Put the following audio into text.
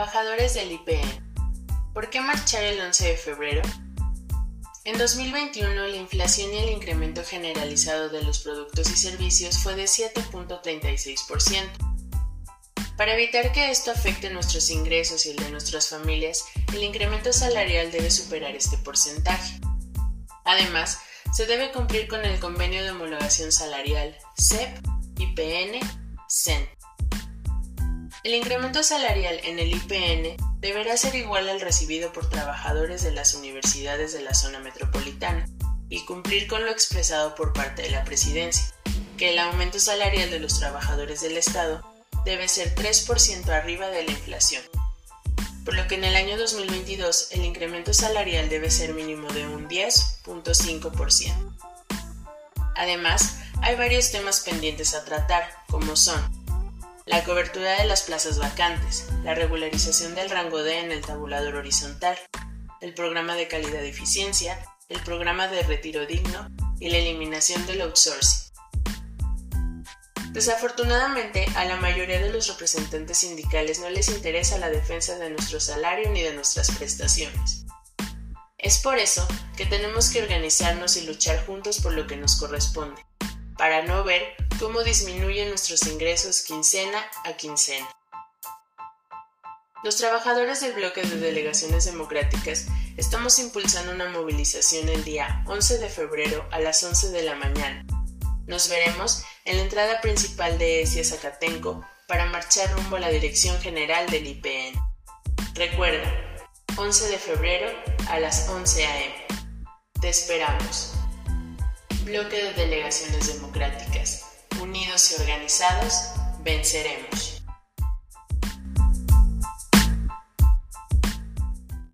Trabajadores del IPN. ¿Por qué marchar el 11 de febrero? En 2021 la inflación y el incremento generalizado de los productos y servicios fue de 7.36%. Para evitar que esto afecte nuestros ingresos y el de nuestras familias, el incremento salarial debe superar este porcentaje. Además, se debe cumplir con el convenio de homologación salarial CEP, IPN, CEN. El incremento salarial en el IPN deberá ser igual al recibido por trabajadores de las universidades de la zona metropolitana y cumplir con lo expresado por parte de la Presidencia, que el aumento salarial de los trabajadores del Estado debe ser 3% arriba de la inflación, por lo que en el año 2022 el incremento salarial debe ser mínimo de un 10.5%. Además, hay varios temas pendientes a tratar, como son la cobertura de las plazas vacantes, la regularización del rango D en el tabulador horizontal, el programa de calidad y eficiencia, el programa de retiro digno y la eliminación del outsourcing. Desafortunadamente, a la mayoría de los representantes sindicales no les interesa la defensa de nuestro salario ni de nuestras prestaciones. Es por eso que tenemos que organizarnos y luchar juntos por lo que nos corresponde, para no ver cómo disminuyen nuestros ingresos quincena a quincena. Los trabajadores del bloque de delegaciones democráticas estamos impulsando una movilización el día 11 de febrero a las 11 de la mañana nos veremos en la entrada principal de ESIA Zacatenco para marchar rumbo a la Dirección General del IPN. Recuerda, 11 de febrero a las 11 a.m. Te esperamos. Bloque de Delegaciones Democráticas. Venceremos.